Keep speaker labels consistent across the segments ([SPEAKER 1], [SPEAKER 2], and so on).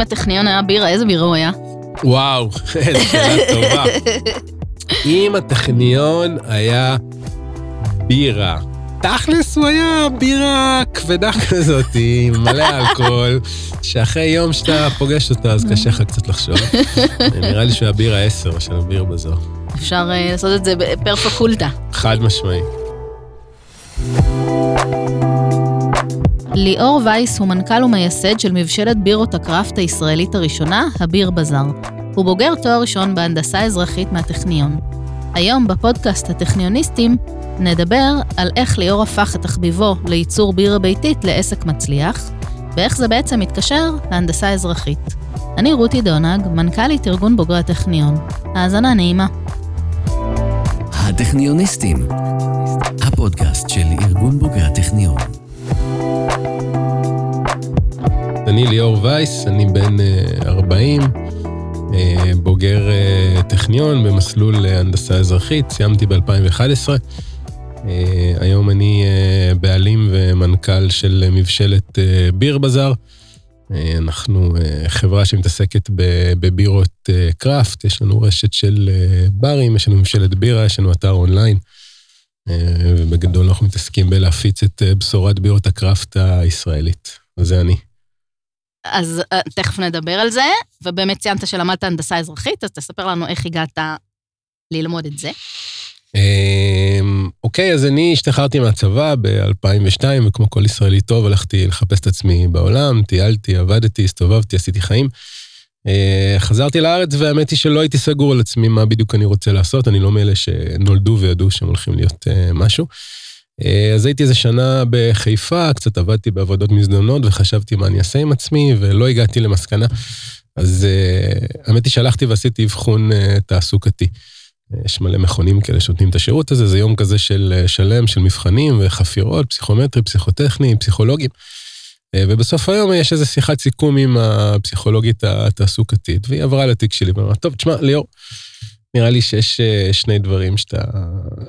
[SPEAKER 1] אם הטכניון היה בירה, איזה בירה הוא היה?
[SPEAKER 2] וואו, איזה שאלה טובה. אם הטכניון היה בירה, תכלס הוא היה בירה כבדה כזאת, עם מלא אלכוהול, שאחרי יום שאתה פוגש אותו, אז קשה לך קצת לחשוב. נראה לי שהוא היה בירה 10, או של ביר בזו.
[SPEAKER 1] אפשר uh, לעשות את זה פר פקולטה.
[SPEAKER 2] חד משמעי.
[SPEAKER 1] ליאור וייס הוא מנכ"ל ומייסד של מבשלת בירות הקראפט הישראלית הראשונה, הביר בזאר. הוא בוגר תואר ראשון בהנדסה אזרחית מהטכניון. היום בפודקאסט הטכניוניסטים נדבר על איך ליאור הפך את תחביבו לייצור בירה ביתית לעסק מצליח, ואיך זה בעצם מתקשר להנדסה אזרחית. אני רותי דונג, מנכ"לית ארגון בוגרי הטכניון. האזנה נעימה.
[SPEAKER 3] הטכניוניסטים, הפודקאסט של ארגון בוגרי הטכניון.
[SPEAKER 2] אני ליאור וייס, אני בן 40, אה, אה, בוגר אה, טכניון במסלול הנדסה אזרחית, סיימתי ב-2011. היום אני בעלים ומנכ"ל של מבשלת ביר בזאר. אנחנו חברה שמתעסקת בבירות קראפט, יש לנו רשת של ברים, יש לנו מבשלת בירה, יש לנו אתר אונליין. ובגדול אנחנו מתעסקים בלהפיץ את בשורת בירות הקראפט הישראלית. וזה אני.
[SPEAKER 1] אז uh, תכף נדבר על זה, ובאמת ציינת שלמדת הנדסה אזרחית, אז תספר לנו איך הגעת ללמוד את זה.
[SPEAKER 2] אוקיי, אז אני השתחררתי מהצבא ב-2002, וכמו כל ישראלי טוב, הלכתי לחפש את עצמי בעולם, טיילתי, עבדתי, הסתובבתי, עשיתי חיים. אה, חזרתי לארץ, והאמת היא שלא הייתי סגור על עצמי מה בדיוק אני רוצה לעשות, אני לא מאלה שנולדו וידעו שהם הולכים להיות אה, משהו. אה, אז הייתי איזה שנה בחיפה, קצת עבדתי בעבודות מזדמנות וחשבתי מה אני אעשה עם עצמי, ולא הגעתי למסקנה. אז האמת היא שהלכתי ועשיתי אבחון תעסוקתי. יש מלא מכונים כאלה שנותנים את השירות הזה, זה יום כזה של שלם, של מבחנים וחפירות, פסיכומטרי, פסיכוטכני, פסיכולוגים. ובסוף היום יש איזו שיחת סיכום עם הפסיכולוגית התעסוקתית, והיא עברה לתיק שלי ואמרה, טוב, תשמע, ליאור, נראה לי שיש אה, שני דברים שאתה...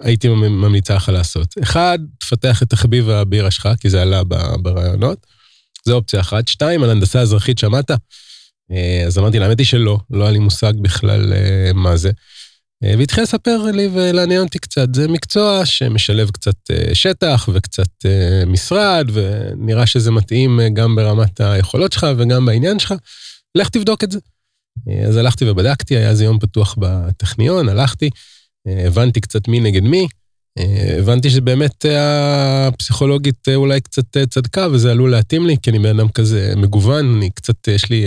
[SPEAKER 2] הייתי ממליצה לך לעשות. אחד, תפתח את תחביב הבירה שלך, כי זה עלה ברעיונות. זו אופציה אחת. שתיים, על הנדסה אזרחית שמעת? אה, אז אמרתי לה, האמת היא שלא, לא היה לי מושג בכלל אה, מה זה. והתחיל לספר לי ולעניין אותי קצת. זה מקצוע שמשלב קצת שטח וקצת משרד, ונראה שזה מתאים גם ברמת היכולות שלך וגם בעניין שלך. לך תבדוק את זה. אז הלכתי ובדקתי, היה איזה יום פתוח בטכניון, הלכתי, הבנתי קצת מי נגד מי, הבנתי שבאמת הפסיכולוגית אולי קצת צדקה, וזה עלול להתאים לי, כי אני בן אדם כזה מגוון, אני קצת, יש לי,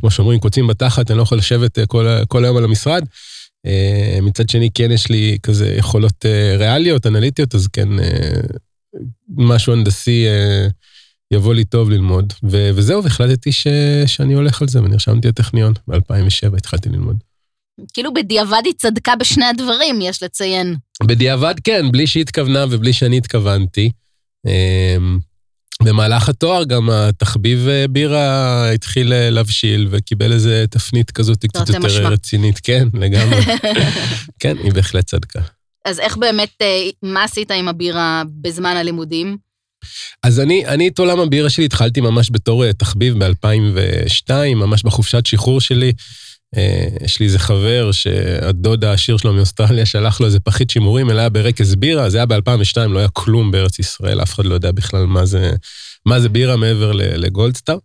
[SPEAKER 2] כמו שאומרים, קוצים בתחת, אני לא יכול לשבת כל, כל היום על המשרד. מצד שני, כן יש לי כזה יכולות ריאליות, אנליטיות, אז כן, משהו הנדסי יבוא לי טוב ללמוד, ו- וזהו, והחלטתי ש- שאני הולך על זה, ונרשמתי לטכניון. ב-2007 התחלתי ללמוד.
[SPEAKER 1] כאילו בדיעבד היא צדקה בשני הדברים, יש לציין.
[SPEAKER 2] בדיעבד כן, בלי שהיא התכוונה ובלי שאני התכוונתי. במהלך התואר גם התחביב אה, בירה התחיל אה, להבשיל וקיבל איזה תפנית כזאת קצת יותר משמע. רצינית. כן, לגמרי. כן, היא בהחלט צדקה.
[SPEAKER 1] אז איך באמת, אה, מה עשית עם הבירה בזמן הלימודים?
[SPEAKER 2] אז אני, אני את עולם הבירה שלי התחלתי ממש בתור תחביב ב-2002, ממש בחופשת שחרור שלי. אה, יש לי איזה חבר שהדוד העשיר שלו מאוסטרליה שלח לו איזה פחית שימורים, אלא היה ברקס בירה, זה היה ב-2002, לא היה כלום בארץ ישראל, אף אחד לא יודע בכלל מה זה, מה זה בירה מעבר לגולדסטאר.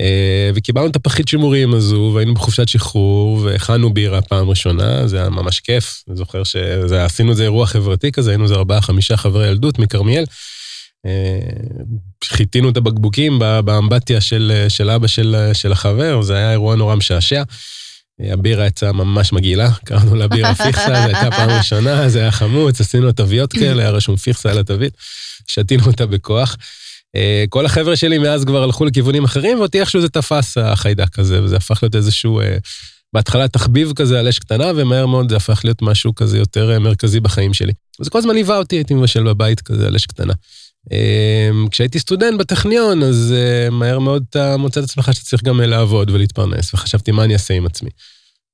[SPEAKER 2] אה, וקיבלנו את הפחית שימורים הזו, והיינו בחופשת שחרור, והכנו בירה פעם ראשונה, זה היה ממש כיף. אני זוכר שעשינו איזה אירוע חברתי כזה, היינו איזה ארבעה, חמישה חברי ילדות מכרמיאל. חיטינו את הבקבוקים באמבטיה של, של אבא של, של החבר, זה היה אירוע נורא משעשע. הבירה יצאה ממש מגעילה, קראנו לה בירה פיכסה, זו הייתה פעם ראשונה, זה היה חמוץ, עשינו תוויות כאלה, היה רשום פיכסה על התווית, שתינו אותה בכוח. כל החבר'ה שלי מאז כבר הלכו לכיוונים אחרים, ואותי איכשהו זה תפס החיידק הזה, וזה הפך להיות איזשהו, בהתחלה תחביב כזה על אש קטנה, ומהר מאוד זה הפך להיות משהו כזה יותר מרכזי בחיים שלי. וזה כל הזמן ליווה אותי, הייתי מבשל בבית כזה על אש קטנה. אמ, כשהייתי סטודנט בטכניון, אז אה, מהר מאוד אתה מוצא את עצמך שאתה צריך גם לעבוד ולהתפרנס, וחשבתי מה אני אעשה עם עצמי.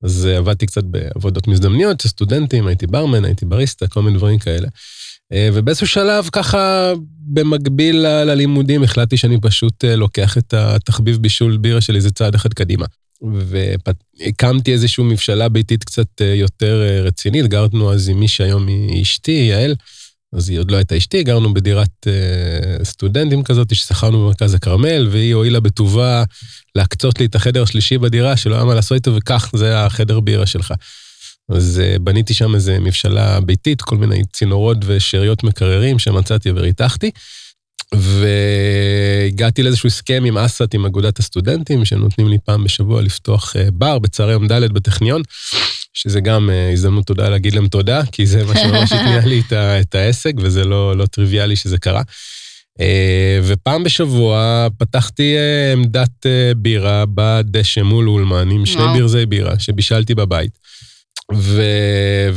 [SPEAKER 2] אז אה, עבדתי קצת בעבודות מזדמניות של סטודנטים, הייתי ברמן, הייתי בריסטה, כל מיני דברים כאלה. אה, ובאיזשהו שלב, ככה, במקביל ללימודים, החלטתי שאני פשוט לוקח את התחביב בישול בירה שלי איזה צעד אחד קדימה. והקמתי איזושהי מבשלה ביתית קצת יותר רצינית, גרנו אז עם מי שהיום היא אשתי, יעל, אז היא עוד לא הייתה אשתי, גרנו בדירת אה, סטודנטים כזאת ששכרנו במרכז הכרמל, והיא הואילה בטובה להקצות לי את החדר השלישי בדירה, שלא היה מה לעשות איתו, וכך, זה החדר בירה שלך. אז אה, בניתי שם איזה מבשלה ביתית, כל מיני צינורות ושאריות מקררים שמצאתי וריתחתי. והגעתי לאיזשהו הסכם עם אסת, עם אגודת הסטודנטים, שנותנים לי פעם בשבוע לפתוח אה, בר בצהרי יום ד' בטכניון, שזה גם אה, הזדמנות תודה להגיד להם תודה, כי זה מה שממש התניע לי את, את העסק, וזה לא, לא טריוויאלי שזה קרה. אה, ופעם בשבוע פתחתי אה, עמדת בירה בדשא מול אולמן עם שני. ברזי בירה שבישלתי בבית. ו...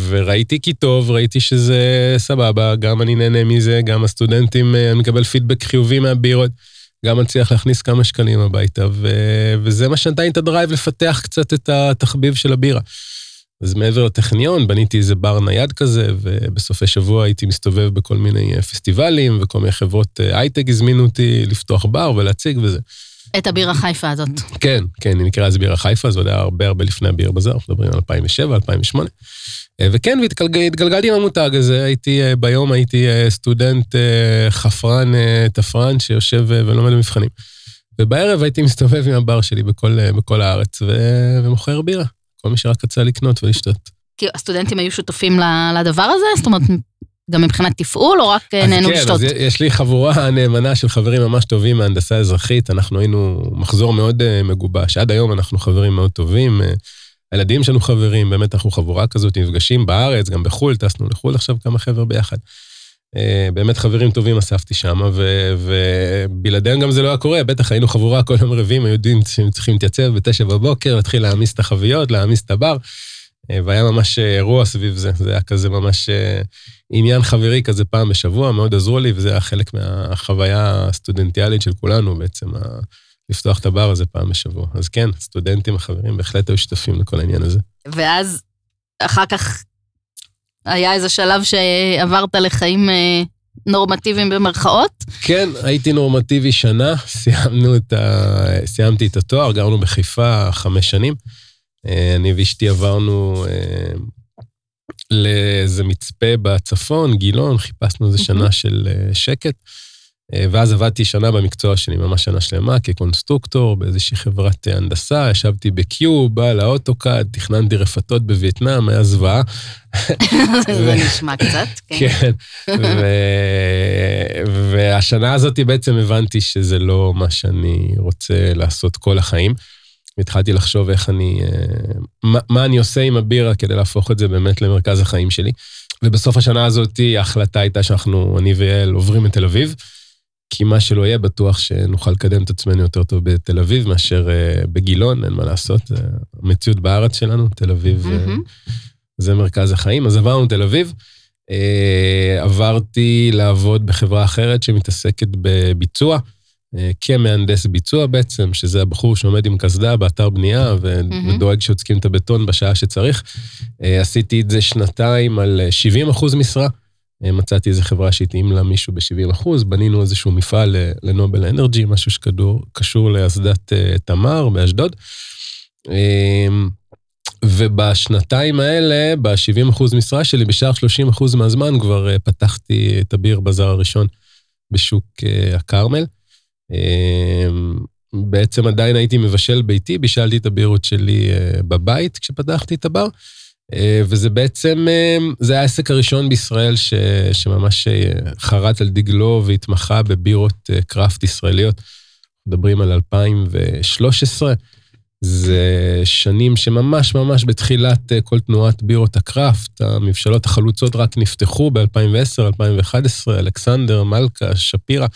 [SPEAKER 2] וראיתי כי טוב, ראיתי שזה סבבה, גם אני נהנה מזה, גם הסטודנטים, אני מקבל פידבק חיובי מהבירות, גם מצליח להכניס כמה שקלים הביתה, ו... וזה מה שנתן לי את ה drive לפתח קצת את התחביב של הבירה. אז מעבר לטכניון, בניתי איזה בר נייד כזה, ובסופי שבוע הייתי מסתובב בכל מיני אה, פסטיבלים, וכל מיני חברות אה, הייטק הזמינו אותי לפתוח בר ולהציג וזה.
[SPEAKER 1] את הבירה חיפה הזאת.
[SPEAKER 2] כן, כן, היא נקראה אז בירה חיפה, זה עוד היה הרבה הרבה לפני הביר בזאר, אנחנו מדברים על 2007, 2008. אה, וכן, והתגלגלתי עם המותג הזה, הייתי, ביום הייתי סטודנט חפרן, תפרן, שיושב ולומד במבחנים. ובערב הייתי מסתובב עם הבר שלי בכל, בכל הארץ, ו... ומוכר בירה. כל מי שרק רצה לקנות ולשתות.
[SPEAKER 1] כי הסטודנטים היו שותפים לדבר הזה? זאת אומרת, גם מבחינת תפעול, או רק אה,
[SPEAKER 2] אז
[SPEAKER 1] נהנו
[SPEAKER 2] כן,
[SPEAKER 1] לשתות?
[SPEAKER 2] אז יש לי חבורה נאמנה של חברים ממש טובים מהנדסה אזרחית, אנחנו היינו מחזור מאוד אה, מגובש. עד היום אנחנו חברים מאוד טובים. אה, הילדים שלנו חברים, באמת אנחנו חבורה כזאת, נפגשים בארץ, גם בחו"ל, טסנו לחו"ל עכשיו כמה חבר'ה ביחד. אה, באמת חברים טובים אספתי שם, ובלעדיהם גם זה לא היה קורה, בטח היינו חבורה כל יום רביעי, היו יודעים שהם צריכים להתייצב בתשע בבוקר, להתחיל להעמיס את החביות, להעמיס את הבר, אה, והיה ממש אה, אירוע סביב זה, זה היה כזה ממש עניין חברי כזה פעם בשבוע, מאוד עזרו לי, וזה היה חלק מהחוויה הסטודנטיאלית של כולנו בעצם, לפתוח את הבר הזה פעם בשבוע. אז כן, סטודנטים, החברים, בהחלט היו שותפים לכל העניין הזה.
[SPEAKER 1] ואז אחר כך היה איזה שלב שעברת לחיים אה, נורמטיביים במרכאות?
[SPEAKER 2] כן, הייתי נורמטיבי שנה, סיימנו את ה... סיימתי את התואר, גרנו בחיפה חמש שנים. אה, אני ואשתי עברנו אה, לאיזה מצפה בצפון, גילון, חיפשנו איזה שנה של שקט. אה, ואז עבדתי שנה במקצוע שלי, ממש שנה שלמה, כקונסטרוקטור באיזושהי חברת אה, הנדסה, ישבתי בקיוב, בא לאוטוקאד, תכננתי רפתות בווייטנאם, היה זוועה.
[SPEAKER 1] זה נשמע קצת, כן.
[SPEAKER 2] כן. והשנה הזאת בעצם הבנתי שזה לא מה שאני רוצה לעשות כל החיים. והתחלתי לחשוב איך אני, אה, מה, מה אני עושה עם הבירה כדי להפוך את זה באמת למרכז החיים שלי. ובסוף השנה הזאת ההחלטה הייתה שאנחנו, אני ויעל, עוברים לתל אביב, כי מה שלא יהיה, בטוח שנוכל לקדם את עצמנו יותר טוב בתל אביב מאשר אה, בגילון, אין מה לעשות, המציאות בארץ שלנו, תל אביב
[SPEAKER 1] מהמם.
[SPEAKER 2] זה מרכז החיים. אז עברנו תל אביב, אה, עברתי לעבוד בחברה אחרת שמתעסקת בביצוע, כמהנדס ביצוע בעצם, שזה הבחור שעומד עם קסדה באתר בנייה. ודואג שיוצקים את הבטון בשעה שצריך. עשיתי את זה שנתיים על אה, 70 אחוז משרה. אה, מצאתי איזה חברה שהתאים לה מישהו ב-70 אחוז, בנינו איזשהו מפעל אה, לנובל אנרג'י, משהו שקשור לאסדת אה, תמר באשדוד. אה, ובשנתיים האלה, ב-70% משרה שלי, בשאר 30% מהזמן כבר פתחתי את הביר בזאר הראשון בשוק הכרמל. אה, בעצם עדיין הייתי מבשל ביתי, בישלתי את הבירות שלי בבית כשפתחתי את הבר, וזה בעצם, אה, זה היה העסק הראשון בישראל ש, שממש אה, חרט על דגלו והתמחה בבירות אה, קראפט ישראליות. מדברים על 2013. זה שנים שממש ממש בתחילת אה, כל תנועת בירות הקראפט, המבשלות החלוצות רק נפתחו ב-2010, 2011, אלכסנדר, מלכה, שפירא,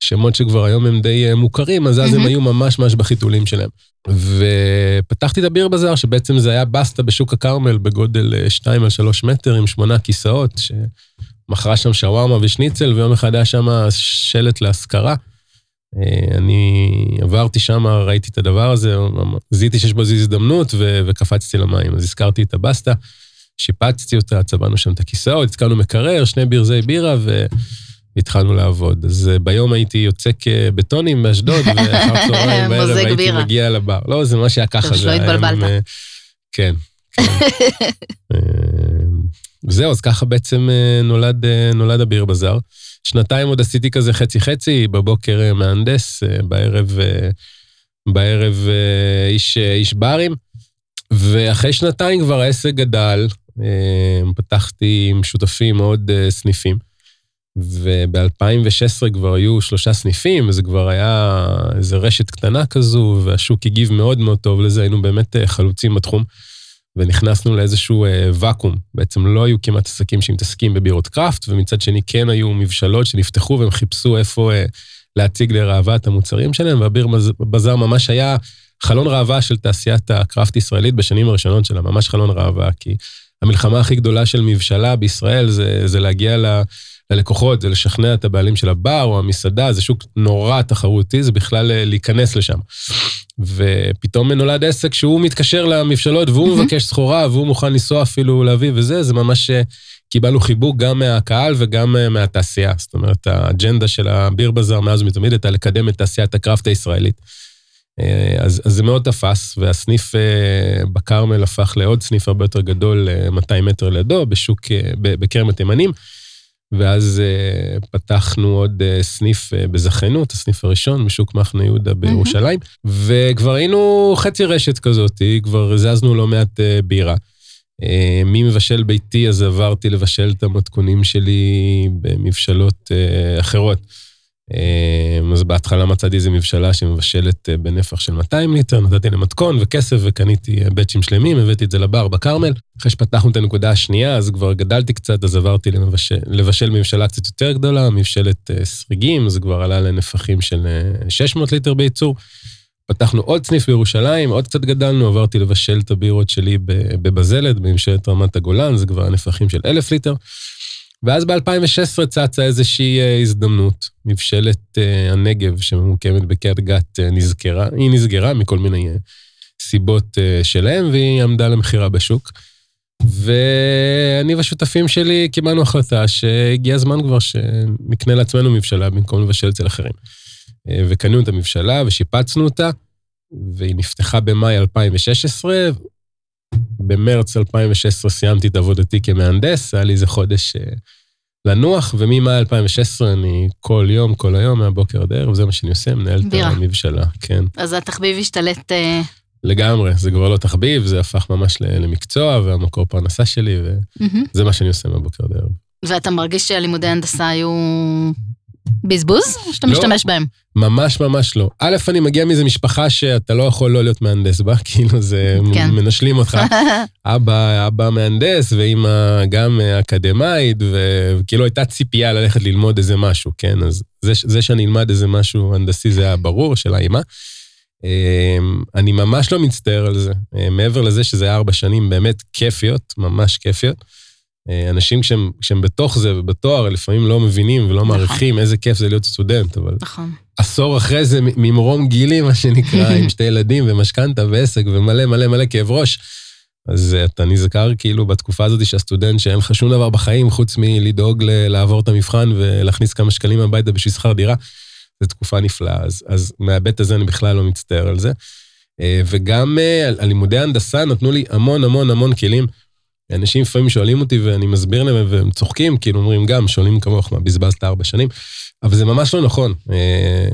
[SPEAKER 2] שמות שכבר היום הם די אה, מוכרים, אז אז הם. היו ממש ממש בחיתולים שלהם. ופתחתי את הביר בזאר, שבעצם זה היה בסטה בשוק הכרמל בגודל 2 על 3 מטר עם שמונה כיסאות, שמכרה שם שווארמה ושניצל, ויום אחד היה שם שלט להשכרה. אה, אני עברתי שם, ראיתי את הדבר הזה, זיהיתי שיש איזו הזדמנות ו- וקפצתי למים. אז הזכרתי את הבסטה, שיפצתי אותה, צבענו שם את הכיסאות, התקלנו מקרר, שני ברזי בירה, והתחלנו לעבוד. אז אה, ביום הייתי יוצק בטונים באשדוד, ואחר צהריים בערב הייתי בירה. מגיע לבר. לא, זה ממש היה ככה.
[SPEAKER 1] שלא התבלבלת.
[SPEAKER 2] כן. כן. וזהו, אז ככה בעצם נולד, נולד הביר בזאר. שנתיים עוד עשיתי כזה חצי-חצי, בבוקר מהנדס, בערב, בערב איש, איש ברים. ואחרי שנתיים כבר העסק גדל, פתחתי עם שותפים עוד סניפים, וב-2016 כבר היו שלושה סניפים, וזה כבר היה איזו רשת קטנה כזו, והשוק הגיב מאוד מאוד טוב לזה, היינו באמת חלוצים בתחום. ונכנסנו לאיזשהו אה, ואקום. בעצם לא היו כמעט עסקים שמתעסקים בבירות קראפט, ומצד שני כן היו מבשלות שנפתחו והם חיפשו איפה אה, להציג לראווה את המוצרים שלהם, והביר בזאר ממש היה חלון ראווה של תעשיית הקראפט ישראלית בשנים הראשונות שלה, ממש חלון ראווה, כי המלחמה הכי גדולה של מבשלה בישראל זה, זה להגיע ל... ללקוחות, זה לשכנע את הבעלים של הבר או המסעדה, זה שוק נורא תחרותי, זה בכלל אה, להיכנס לשם. ופתאום נולד עסק שהוא מתקשר למבשלות והוא מבקש סחורה והוא מוכן לנסוע אפילו להביא וזה, זה ממש אה, קיבלנו חיבוק גם מהקהל וגם אה, מהתעשייה. זאת אומרת, האג'נדה של הביר בזאר מאז ומתמיד הייתה לקדם את תעשיית הקראפט הישראלית. אז, אז זה מאוד תפס, והסניף בכרמל הפך לעוד סניף הרבה יותר גדול, 200 מטר לידו, בשוק, בכרם התימנים. ואז uh, פתחנו עוד uh, סניף uh, בזכיינות, הסניף הראשון בשוק מחנה יהודה בירושלים, mm-hmm. וכבר היינו חצי רשת כזאת, כבר זזנו לא מעט uh, בירה. Uh, מי מבשל ביתי, אז עברתי לבשל את המתכונים שלי במבשלות uh, אחרות. אמ, אז בהתחלה מצאתי איזה מבשלה שמבשלת אה, בנפח של 200 ליטר, נתתי למתכון וכסף וקניתי באצ'ים שלמים, הבאתי את זה לבר בכרמל. אחרי שפתחנו את הנקודה השנייה, אז כבר גדלתי קצת, אז עברתי למבשל, לבשל מבשלה קצת יותר גדולה, מבשלת אה, סריגים, זה כבר עלה לנפחים של 600 אה, ליטר בייצור. פתחנו עוד סניף בירושלים, עוד קצת גדלנו, עברתי לבשל את הבירות שלי בבזלת, בממשלת רמת הגולן, זה כבר נפחים של 1,000 ליטר. ואז ב-2016 צצה איזושהי אה, הזדמנות. מבשלת uh, הנגב שממוקמת בקריית גת uh, נסגרה, היא נסגרה מכל מיני סיבות שלהם, והיא עמדה למכירה בשוק. ואני והשותפים שלי קיבלנו החלטה שהגיע הזמן כבר שנקנה לעצמנו מבשלה במקום לבשל אצל אחרים. וקנינו את המבשלה ושיפצנו אותה, והיא נפתחה במאי 2016. במרץ 2016 סיימתי את עבודתי כמהנדס, היה לי איזה חודש uh, לנוח, וממאי 2016 אני כל יום, כל היום, מהבוקר עד הערב, זה מה שאני עושה, מנהל את המבשלה, כן.
[SPEAKER 1] אז התחביב השתלט... אה,
[SPEAKER 2] לגמרי, זה כבר לא תחביב, זה הפך ממש למקצוע והמקור פרנסה שלי, וזה מה שאני עושה מהבוקר עד הערב.
[SPEAKER 1] ואתה מרגיש שהלימודי הנדסה היו בזבוז, או שאתה לא, משתמש בהם?
[SPEAKER 2] ממש ממש לא. א', אני מגיע מאיזה משפחה שאתה לא יכול לא להיות מהנדס בה, כאילו זה, כן. מנשלים אותך. אבא, אבא מהנדס, ואימא גם אקדמאית, וכאילו הייתה ציפייה ללכת ללמוד איזה משהו, כן? אז זה, זה שאני אלמד איזה משהו הנדסי זה היה ברור, של האימא. אמ, אני ממש לא מצטער על זה. אה, מעבר לזה שזה היה ארבע שנים באמת כיפיות, ממש כיפיות. אה, אנשים כשהם, כשהם בתוך זה ובתואר, לפעמים לא מבינים ולא נכון. מעריכים איזה כיף זה להיות סטודנט, אבל... נכון. עשור אחרי זה, ממרום גילי, מה שנקרא, עם שתי ילדים ומשכנתה ועסק ומלא מלא מלא כאב ראש, אז אתה נזכר כאילו בתקופה הזאת שהסטודנט שאין לך שום דבר בחיים חוץ מלדאוג לעבור את המבחן ולהכניס כמה שקלים הביתה בשביל שכר דירה, זו תקופה נפלאה. אז, אז מההיבט הזה אני בכלל לא מצטער על זה. אה, וגם אה, על לימודי הנדסה נתנו לי המון המון המון כלים. אנשים לפעמים שואלים אותי ואני מסביר להם והם צוחקים, כאילו אומרים גם, שואלים כמוך, מה, בזבזת ארבע שנים? אבל זה ממש לא נכון. אה,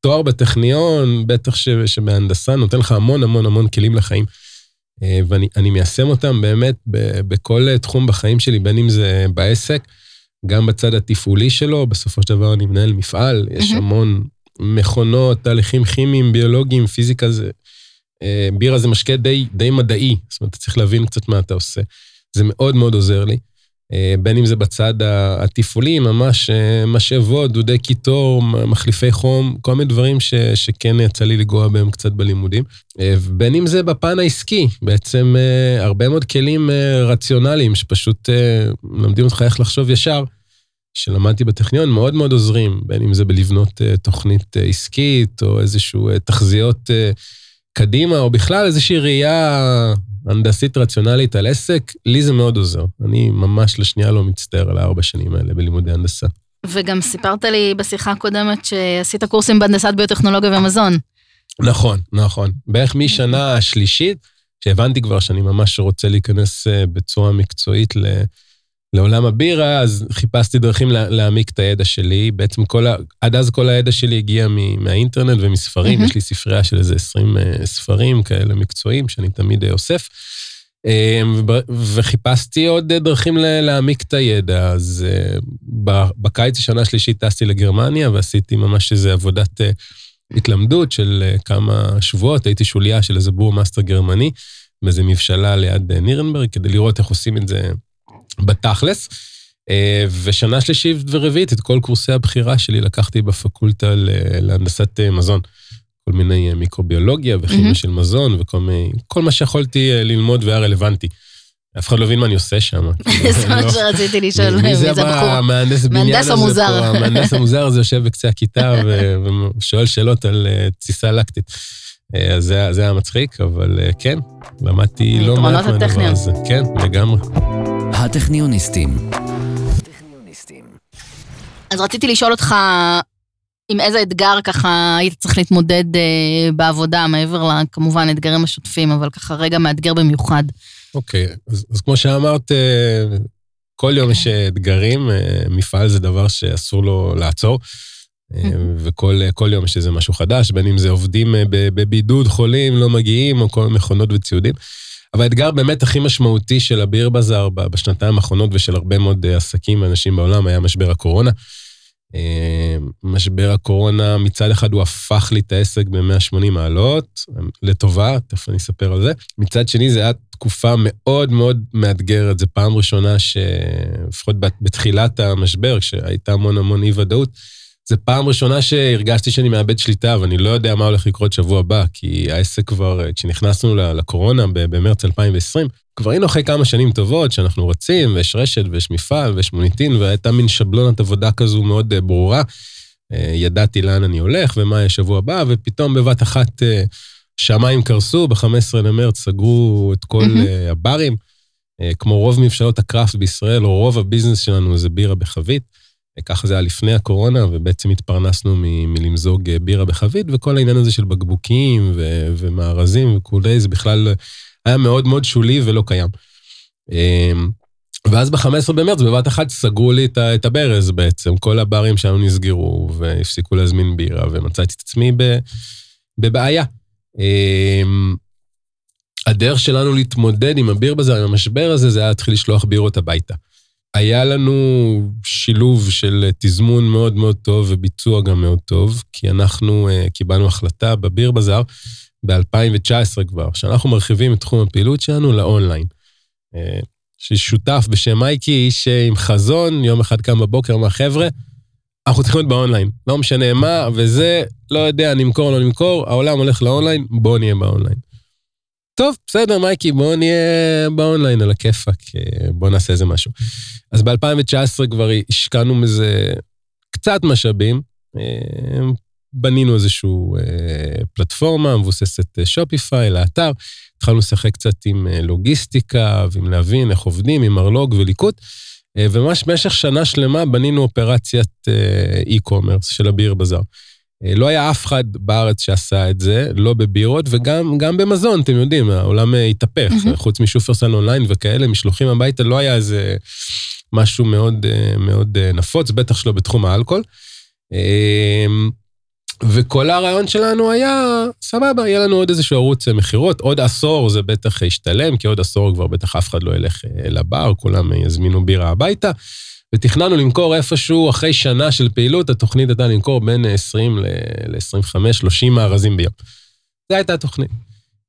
[SPEAKER 2] תואר בטכניון, בטח ש, שבהנדסה, נותן לך המון המון המון כלים לחיים. אה, ואני מיישם אותם באמת בכל תחום בחיים שלי, בין אם זה בעסק, גם בצד התפעולי שלו, בסופו של דבר אני מנהל מפעל, יש המון מכונות, תהליכים כימיים, ביולוגיים, פיזיקה, זה בירה זה משקה די, די מדעי, זאת אומרת, אתה צריך להבין קצת מה אתה עושה. זה מאוד מאוד עוזר לי. אה, בין אם זה בצד התפעולי, ממש אה, משאבות, דודי קיטור, מחליפי חום, כל מיני דברים ש, שכן יצא לי לגוע בהם קצת בלימודים. בין אם זה בפן העסקי, בעצם הרבה מאוד כלים רציונליים שפשוט מלמדים אותך איך לחשוב ישר, שלמדתי בטכניון, מאוד מאוד עוזרים, בין אם זה בלבנות תוכנית עסקית או איזשהו תחזיות קדימה, או בכלל איזושהי ראייה הנדסית רציונלית על עסק, לי זה מאוד עוזר. אני ממש לשנייה לא מצטער על הארבע שנים האלה בלימודי הנדסה.
[SPEAKER 1] וגם סיפרת לי בשיחה הקודמת שעשית קורסים בהנדסת ביוטכנולוגיה ומזון.
[SPEAKER 2] נכון, נכון. בערך משנה השלישית, שהבנתי כבר שאני ממש רוצה להיכנס אה, בצורה מקצועית ל... לעולם הבירה, אז חיפשתי דרכים לה, להעמיק את הידע שלי. בעצם כל ה... עד אז כל הידע שלי הגיע מ... מהאינטרנט ומספרים. Mm-hmm. יש לי ספרייה של איזה 20 uh, ספרים כאלה מקצועיים שאני תמיד אוסף. Um, וחיפשתי עוד דרכים להעמיק את הידע. אז בקיץ השנה השלישית טסתי לגרמניה ועשיתי ממש איזו עבודת התלמדות של כמה שבועות. הייתי שוליה של איזה brew master גרמני, באיזה מבשלה ליד נירנברג, כדי לראות איך עושים את זה. בתכלס. אה, ושנה שלישית ורביעית, את כל קורסי הבחירה שלי לקחתי בפקולטה להנדסת אה, מזון. כל מיני אה, מיקרוביולוגיה וכימיה mm-hmm. של מזון וכל מיני, כל מה שיכולתי ללמוד והיה רלוונטי. אף אחד לא הבין מה אני עושה שם.
[SPEAKER 1] זה מה לא- שרציתי לשאול, מי זה בחור?
[SPEAKER 2] המהנדס בניין הזה פה, המהנדס המוזר הזה יושב בקצה הכיתה ושואל שאלות על תסיסה לקטית. אז זה היה מצחיק, אבל כן, למדתי לא מעט מהדבר הזה. כן, לגמרי.
[SPEAKER 3] הטכניוניסטים.
[SPEAKER 1] אז רציתי לשאול אותך, עם איזה אתגר ככה היית צריך להתמודד אה, בעבודה, מעבר לכמובן אתגרים השוטפים, אבל ככה רגע מאתגר במיוחד.
[SPEAKER 2] אוקיי, אז, אז כמו שאמרת, אה, כל יום יש אתגרים, אה, מפעל זה דבר שאסור לו לעצור, וכל יום יש איזה משהו חדש, בין אם זה עובדים בבידוד, חולים, לא מגיעים, או כל מכונות וציודים. אבל האתגר באמת הכי משמעותי של הביר בזאר בשנתיים האחרונות ושל הרבה מאוד אה, עסקים ואנשים בעולם היה משבר הקורונה. אה, משבר הקורונה, מצד אחד הוא הפך לי את העסק ב-180 מעלות, לטובה, תכף אני אספר על זה. מצד שני, זו הייתה תקופה מאוד מאוד מאתגרת. זו פעם ראשונה שלפחות בתחילת המשבר, כשהייתה המון המון אי-ודאות, זו פעם ראשונה שהרגשתי שאני מאבד שליטה, ואני לא יודע מה הולך לקרות שבוע הבא, כי העסק כבר, כשנכנסנו לקורונה במרץ 2020, כבר היינו אחרי כמה שנים טובות, שאנחנו רצים, ויש רשת, ויש מפעל, ויש מוניטין, והייתה מין שבלונת עבודה כזו מאוד אה, ברורה. אה, ידעתי לאן אני הולך ומה יהיה שבוע הבא, ופתאום בבת אחת אה, שמיים קרסו, ב-15 למרץ סגרו את כל. הברים. כמו רוב מבשלות הקראפט בישראל, או רוב הביזנס שלנו זה בירה בחבית. ככה זה היה לפני הקורונה, ובעצם התפרנסנו מ- מלמזוג אה, בירה בחבית, וכל העניין הזה של בקבוקים ו- ומארזים וכולי, זה בכלל היה מאוד מאוד שולי ולא קיים. אמ, ואז ב-15 במרץ, בבת אחת סגרו לי את הברז בעצם. כל הברים שלנו נסגרו והפסיקו להזמין בירה, ומצאתי את עצמי בבעיה. אמ, הדרך שלנו להתמודד עם הביר בזה, עם המשבר הזה, זה היה להתחיל לשלוח בירות הביתה. היה לנו שילוב של תזמון מאוד מאוד טוב וביצוע גם מאוד טוב, כי אנחנו uh, קיבלנו החלטה בביר בזאר ב-2019 כבר, שאנחנו מרחיבים את תחום הפעילות שלנו לאונליין. Uh, ששותף בשם מייקי, איש עם חזון, יום אחד קם בבוקר, אמר, חבר'ה, אנחנו צריכים להיות באונליין. לא משנה מה, וזה, לא יודע, נמכור לא נמכור, העולם הולך לאונליין, בואו נהיה באונליין. טוב, בסדר, מייקי, בואו נהיה באונליין על הכיפאק, אה, בואו נעשה איזה משהו. אז ב-2019 כבר השקענו מזה קצת משאבים, אה, בנינו איזושהי אה, פלטפורמה מבוססת Shopify לאתר, התחלנו לשחק קצת עם לוגיסטיקה ועם להבין איך עובדים, עם מרלוג וליקוט, וממש במשך שנה שלמה בנינו אופרציית e-commerce של הביר בזאר. אה, לא היה אף אחד בארץ שעשה את זה, לא בבירות וגם במזון, אתם יודעים, העולם אה, התהפך. Mm-hmm. חוץ משופרסל אונליין וכאלה, משלוחים הביתה, לא היה איזה משהו מאוד, אה, מאוד נפוץ, בטח שלא בתחום האלכוהול. וכל הרעיון שלנו היה, סבבה, יהיה לנו עוד איזשהו ערוץ מכירות, עוד עשור זה בטח ישתלם, כי עוד עשור כבר בטח אף אחד לא ילך לבר, כולם יזמינו בירה הביתה. ותכננו למכור איפשהו, אחרי שנה של פעילות, התוכנית הייתה למכור בין 20 ל-25, 30 מארזים ביום. זו הייתה התוכנית.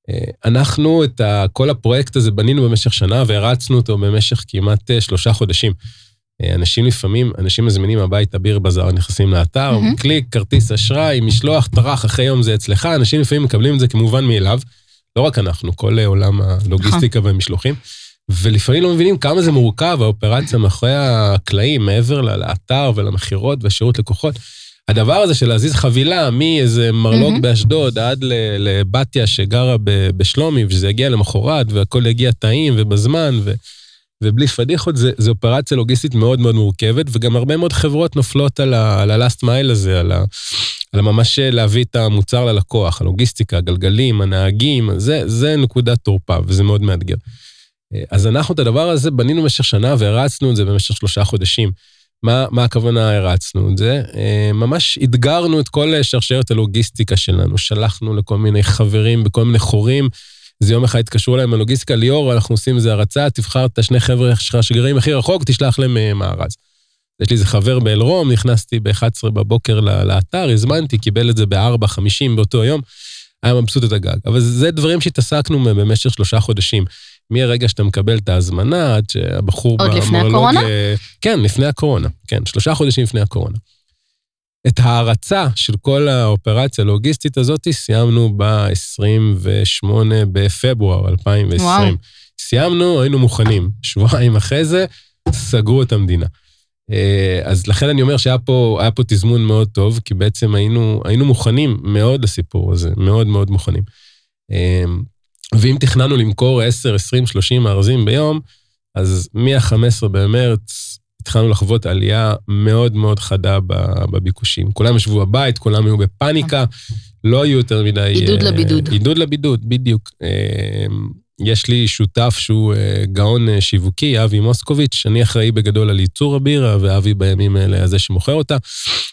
[SPEAKER 2] אה, אנחנו את ה, כל הפרויקט הזה בנינו במשך שנה והרצנו אותו במשך כמעט אה, שלושה חודשים. אה, אנשים לפעמים, אנשים מזמינים הביתה ביר בזאר, נכנסים לאתר, mm-hmm. קליק, כרטיס אשראי, משלוח, טרח, אחרי יום זה אצלך, אנשים לפעמים מקבלים את זה כמובן מאליו. לא רק אנחנו, כל עולם הלוגיסטיקה נכון. והמשלוחים. ולפעמים לא מבינים כמה זה מורכב, האופרציה מאחורי הקלעים, מעבר לאתר ולמכירות והשירות לקוחות. הדבר הזה של להזיז חבילה מאיזה מרלוג
[SPEAKER 1] מהמם.
[SPEAKER 2] באשדוד עד לבתיה שגרה בשלומי, ושזה יגיע למחרת, והכל יגיע טעים ובזמן, ו- ובלי פדיחות, זה, זה אופרציה לוגיסטית מאוד מאוד מורכבת, וגם הרבה מאוד חברות נופלות על ה-last mile הזה, על, ה- על ממש להביא את המוצר ללקוח, הלוגיסטיקה, הגלגלים, הנהגים, זה, זה נקודת תורפה, וזה מאוד מאתגר. אה, אז אנחנו את הדבר הזה בנינו במשך שנה והרצנו את זה במשך שלושה חודשים. מה, מה הכוונה הרצנו את זה? אה, ממש אתגרנו את כל שרשרת הלוגיסטיקה שלנו, שלחנו לכל מיני חברים בכל מיני חורים. איזה יום אחד התקשרו אליהם בלוגיסטיקה, ליאור, אנחנו עושים איזה הרצה, תבחר את השני חבר'ה שלך שגרים הכי רחוק, תשלח להם אה, מארז. יש לי איזה חבר באלרום, נכנסתי ב-11 בבוקר לאתר, הזמנתי, קיבל את זה ב-4.50 באותו יום, היה מבסוט את הגג. אבל זה דברים שהתעסקנו במשך שלושה חודשים. מהרגע שאתה מקבל את ההזמנה, עד שהבחור
[SPEAKER 1] עוד לפני הקורונה?
[SPEAKER 2] אה, כן, לפני הקורונה, כן, שלושה חודשים לפני הקורונה. את ההרצה של כל האופרציה הלוגיסטית הזאת סיימנו ב-28 בפברואר 2020.
[SPEAKER 1] וואו.
[SPEAKER 2] סיימנו, היינו מוכנים. שבועיים אחרי זה, סגרו את המדינה. אה, אז לכן אני אומר שהיה פה, פה תזמון מאוד טוב, כי בעצם היינו, היינו מוכנים מאוד לסיפור הזה, מאוד מאוד מוכנים. ואם תכננו למכור 10, 20, 30 מארזים ביום, אז מ-15 במרץ התחלנו לחוות עלייה מאוד מאוד חדה בביקושים. כולם ישבו בבית, כולם היו בפאניקה, לא היו יותר מדי...
[SPEAKER 1] עידוד
[SPEAKER 2] אה,
[SPEAKER 1] לבידוד.
[SPEAKER 2] עידוד לבידוד, בדיוק. אה, יש לי שותף שהוא אה, גאון אה, שיווקי, אבי מוסקוביץ', אני אחראי בגדול על ייצור הבירה, ואבי בימים האלה זה שמוכר אותה.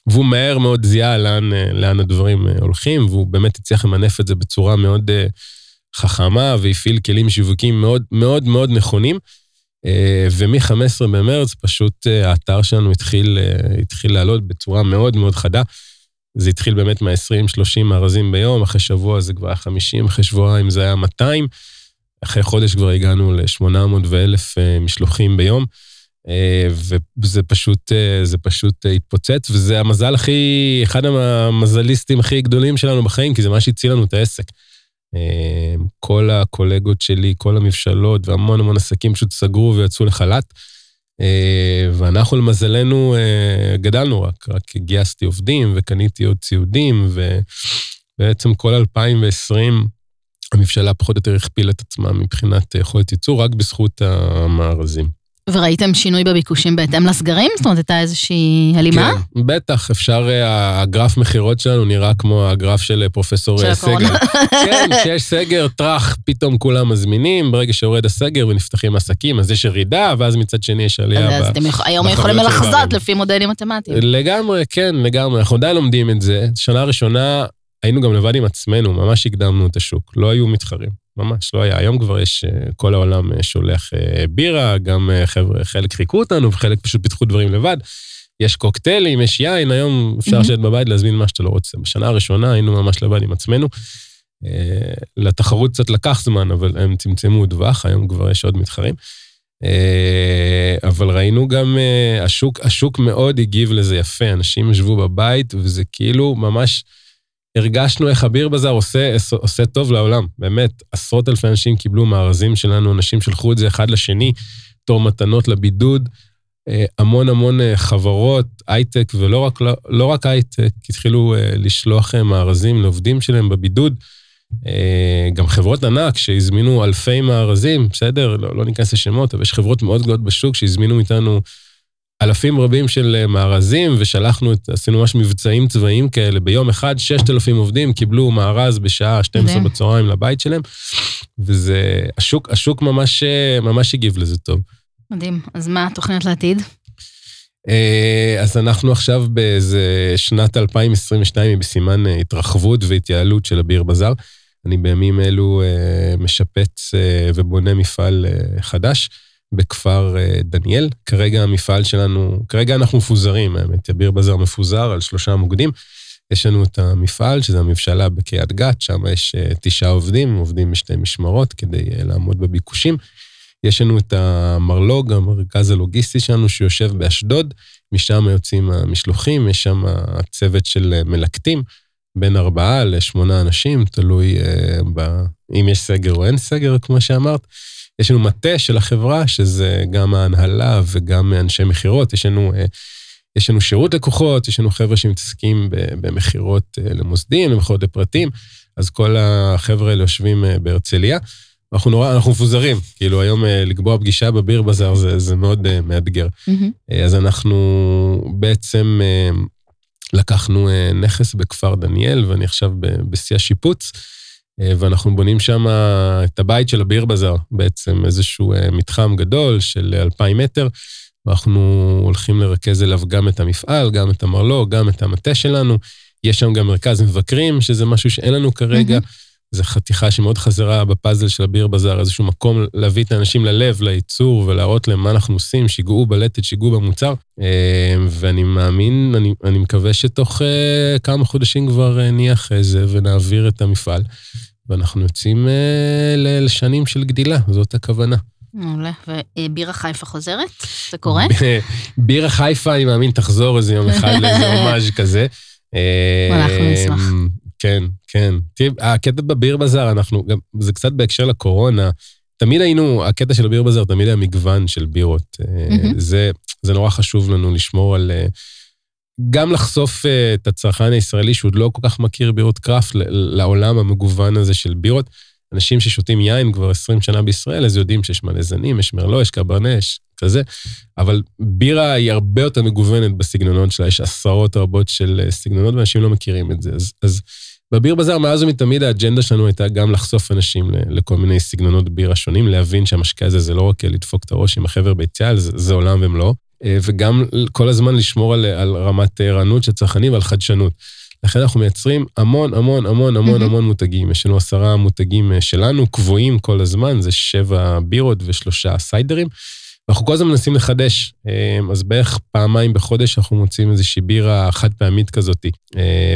[SPEAKER 2] והוא מהר מאוד זיהה לאן, לאן הדברים הולכים, והוא באמת הצליח למנף את זה בצורה מאוד חכמה, והפעיל כלים שיווקיים מאוד מאוד מאוד נכונים. אה, ומ-15 במרץ פשוט אה, האתר שלנו התחיל, אה, התחיל לעלות בצורה מאוד מאוד חדה. זה התחיל באמת מה-20-30 מארזים ביום, אחרי שבוע זה כבר היה 50, אחרי שבועיים זה היה 200, אחרי חודש כבר הגענו ל-800 ו-1,000 משלוחים ביום, וזה פשוט, פשוט התפוצץ, וזה המזל הכי, אחד המזליסטים הכי גדולים שלנו בחיים, כי זה מה שהציל לנו את העסק. אה, כל הקולגות שלי, כל המבשלות והמון המון עסקים פשוט סגרו ויצאו לחל"ת. אה, ואנחנו למזלנו אה, גדלנו רק, רק גייסתי עובדים וקניתי עוד ציודים, ובעצם כל 2020 המבשלה פחות או יותר הכפילה את עצמה מבחינת יכולת ייצור, רק בזכות המארזים.
[SPEAKER 1] וראיתם שינוי בביקושים בהתאם לסגרים? זאת אומרת, הייתה איזושהי הלימה?
[SPEAKER 2] כן, בטח, אפשר, אה, הגרף מכירות שלנו נראה כמו הגרף של אה, פרופסור
[SPEAKER 1] של
[SPEAKER 2] אה. סגל. כן, כשיש סגר, טראח, פתאום כולם מזמינים, ברגע שיורד הסגר ונפתחים עסקים, אז יש ירידה, ואז מצד שני יש עלייה.
[SPEAKER 1] אז
[SPEAKER 2] ב-
[SPEAKER 1] אתם יכול- היום יכולים לחזות. לפי מודלים מתמטיים.
[SPEAKER 2] לגמרי, כן, לגמרי. אנחנו עדיין לומדים את זה. שנה ראשונה היינו גם לבד עם עצמנו, ממש הקדמנו את השוק. לא היו מתחרים, ממש לא היה. היום כבר יש, אה, כל העולם אה, שולח אה, בירה, גם חבר'ה, חלק חיכו אותנו וחלק פשוט פיתחו דברים לבד. יש קוקטיילים, יש יין, היום אפשר. לשבת בבית להזמין מה שאתה לא רוצה. בשנה הראשונה היינו ממש לבד עם עצמנו. לתחרות קצת לקח זמן, אבל הם צמצמו טווח, היום כבר יש עוד מתחרים. אבל ראינו גם, השוק, השוק מאוד הגיב לזה יפה, אנשים ישבו בבית, וזה כאילו ממש, הרגשנו איך הביר בזאר עושה, עושה טוב לעולם, באמת. עשרות אלפי אנשים קיבלו מארזים שלנו, אנשים שלחו את זה אחד לשני, בתור מתנות לבידוד. אה, המון המון אה, חברות, הייטק, ולא רק, לא, לא רק הייטק, התחילו אה, לשלוח מארזים לעובדים שלהם בבידוד. גם חברות ענק שהזמינו אלפי מארזים, בסדר, לא, לא ניכנס לשמות, אבל יש חברות מאוד גדולות בשוק שהזמינו מאיתנו אלפים רבים של אה, מארזים, ושלחנו, עשינו ממש מבצעים צבאיים כאלה. ביום אחד 6,000 עובדים קיבלו מארז בשעה 12
[SPEAKER 1] מדהים.
[SPEAKER 2] בצהריים לבית שלהם, וזה, השוק, השוק ממש, אה, ממש הגיב לזה טוב.
[SPEAKER 1] מדהים. אז מה התוכניות לעתיד?
[SPEAKER 2] אה, אז אנחנו עכשיו באיזה שנת 2022 היא בסימן התרחבות והתייעלות של הביר בזאר. אני בימים אלו משפץ ובונה מפעל חדש בכפר אה, דניאל. כרגע המפעל שלנו, כרגע אנחנו מפוזרים, האמת, הביר בזאר מפוזר על שלושה מוקדים. יש לנו את המפעל, שזה המבשלה בקריית גת, שם יש אה, תשעה עובדים, עובדים בשתי משמרות כדי אה, לעמוד בביקושים. יש לנו את המרלוג, המרכז הלוגיסטי שלנו, שיושב באשדוד, משם יוצאים המשלוחים, יש שם צוות של מלקטים, בין ארבעה לשמונה אנשים, תלוי ב... אם יש סגר או אין סגר, כמו שאמרת. יש לנו מטה של החברה, שזה גם ההנהלה וגם אנשי מכירות, יש לנו אה, יש לנו שירות לקוחות, יש לנו חבר'ה שמתעסקים במכירות למוסדים, למכירות לפרטים, אז כל החבר'ה האלה יושבים בהרצליה. אנחנו נורא, אנחנו מפוזרים, כאילו היום לקבוע פגישה בביר בזאר זה, זה מאוד מאתגר. Mm-hmm. אז אנחנו בעצם לקחנו נכס בכפר דניאל, ואני עכשיו בשיא השיפוץ. אה, ואנחנו בונים שם את הבית של הביר בזאר, בעצם איזשהו אה, מתחם גדול של 2,000 מטר, ואנחנו הולכים לרכז אליו גם את המפעל, גם את המרלוג, גם את המטה שלנו. יש שם גם מרכז מבקרים, שזה משהו שאין לנו כרגע. Mm-hmm. זו חתיכה שמאוד חזרה בפאזל של הביר בזאר, איזשהו מקום להביא את האנשים ללב, לייצור, ולהראות להם מה אנחנו עושים, שיגעו בלטת, שיגעו במוצר. אה, ואני מאמין, אני, אני מקווה שתוך כמה חודשים כבר נהיה אחרי זה ונעביר את המפעל. ואנחנו יוצאים אה, לשנים של גדילה, זאת הכוונה.
[SPEAKER 1] מעולה. ובירה חיפה חוזרת? זה קורה?
[SPEAKER 2] בירה חיפה, אני מאמין, תחזור איזה יום אחד לאיזה הומאז' כזה.
[SPEAKER 1] אנחנו נשמח.
[SPEAKER 2] כן, כן. תראי, הקטע בביר בזאר, אנחנו, גם, זה קצת בהקשר לקורונה, תמיד היינו, הקטע של הביר בזאר תמיד היה מגוון של בירות. זה, זה נורא חשוב לנו לשמור על... גם לחשוף אה, את הצרכן הישראלי שעוד לא כל כך מכיר בירות קראפט לעולם המגוון הזה של בירות. אנשים ששותים יין כבר 20 שנה בישראל, אז יודעים שיש מלא זנים, יש מרלו, יש קברנה, יש כזה, אבל בירה היא הרבה יותר מגוונת בסגנונות שלה, יש עשרות רבות של אה, סגנונות, ואנשים לא מכירים את זה. אז, אז בביר בזאר, מאז ומתמיד האג'נדה שלנו הייתה גם לחשוף אנשים לכל מיני סגנונות בירה שונים, להבין שהמשקע הזה זה לא רק לדפוק את הראש עם החבר ביציאה, זה, זה עולם ומלואו. אה, וגם כל הזמן לשמור על, על רמת ערנות של צרכנים ועל חדשנות. לכן אנחנו מייצרים המון המון המון המון המון מותגים. יש לנו עשרה מותגים אה, שלנו, קבועים כל הזמן, זה שבע בירות ושלושה סיידרים. ואנחנו כל הזמן מנסים לחדש, אה, אז בערך פעמיים בחודש אנחנו מוצאים איזושהי בירה חד פעמית כזאת,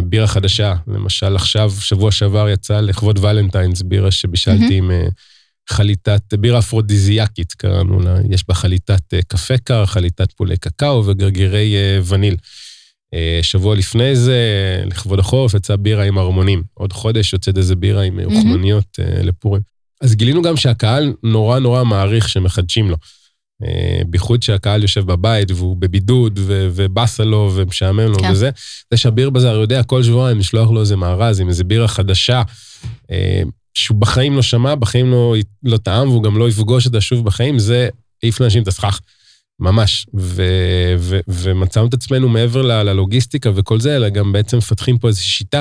[SPEAKER 2] בירה חדשה. למשל עכשיו, שבוע שעבר יצא לכבוד ולנטיינס, בירה שבישלתי עם חליטת, בירה אפרודיזיאקית קראנו לה, יש בה חליטת אה, קפה קר, חליטת פולי קקאו וגרגירי אה, וניל. אה, שבוע לפני זה, לכבוד החורף, יצאה בירה עם ארמונים. עוד חודש יוצאת איזה בירה עם אוכמניות mm-hmm. לפורים. אז גילינו גם שהקהל נורא נורא מעריך שמחדשים לו. בייחוד שהקהל יושב בבית והוא בבידוד ובאסה לו ומשעמם לו כן. וזה. זה שהביר בזאר יודע כל שבועיים לשלוח לו איזה מארז עם איזה בירה חדשה. שהוא בחיים לא שמע, בחיים לא, לא טעם, והוא גם לא יפגוש אותה שוב בחיים, זה העיף לאנשים את הסכך. ממש. ו, ו, ומצאנו את עצמנו מעבר ל, ללוגיסטיקה וכל זה, אלא גם בעצם מפתחים פה איזושהי שיטה